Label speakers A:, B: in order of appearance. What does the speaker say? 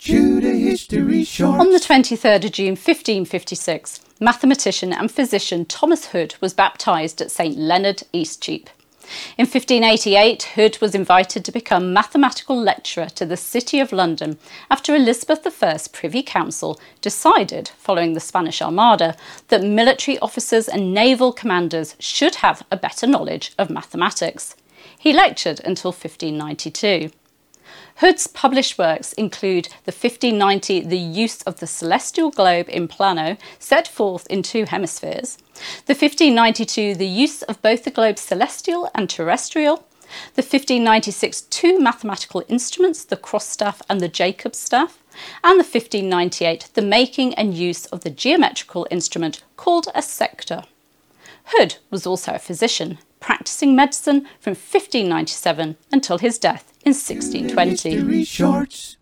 A: Tudor History Short.
B: On the 23rd of June 1556, mathematician and physician Thomas Hood was baptised at St Leonard, Eastcheap. In 1588, Hood was invited to become mathematical lecturer to the City of London after Elizabeth I's Privy Council decided, following the Spanish Armada, that military officers and naval commanders should have a better knowledge of mathematics. He lectured until 1592. Hood's published works include the 1590 The Use of the Celestial Globe in Plano, set forth in two hemispheres, the 1592 The Use of both the Globe Celestial and Terrestrial, the 1596 Two Mathematical Instruments, the Cross Staff and the Jacob Staff, and the 1598 The Making and Use of the Geometrical Instrument called a Sector. Hood was also a physician, practicing medicine from 1597 until his death in 1620.
A: History Shorts.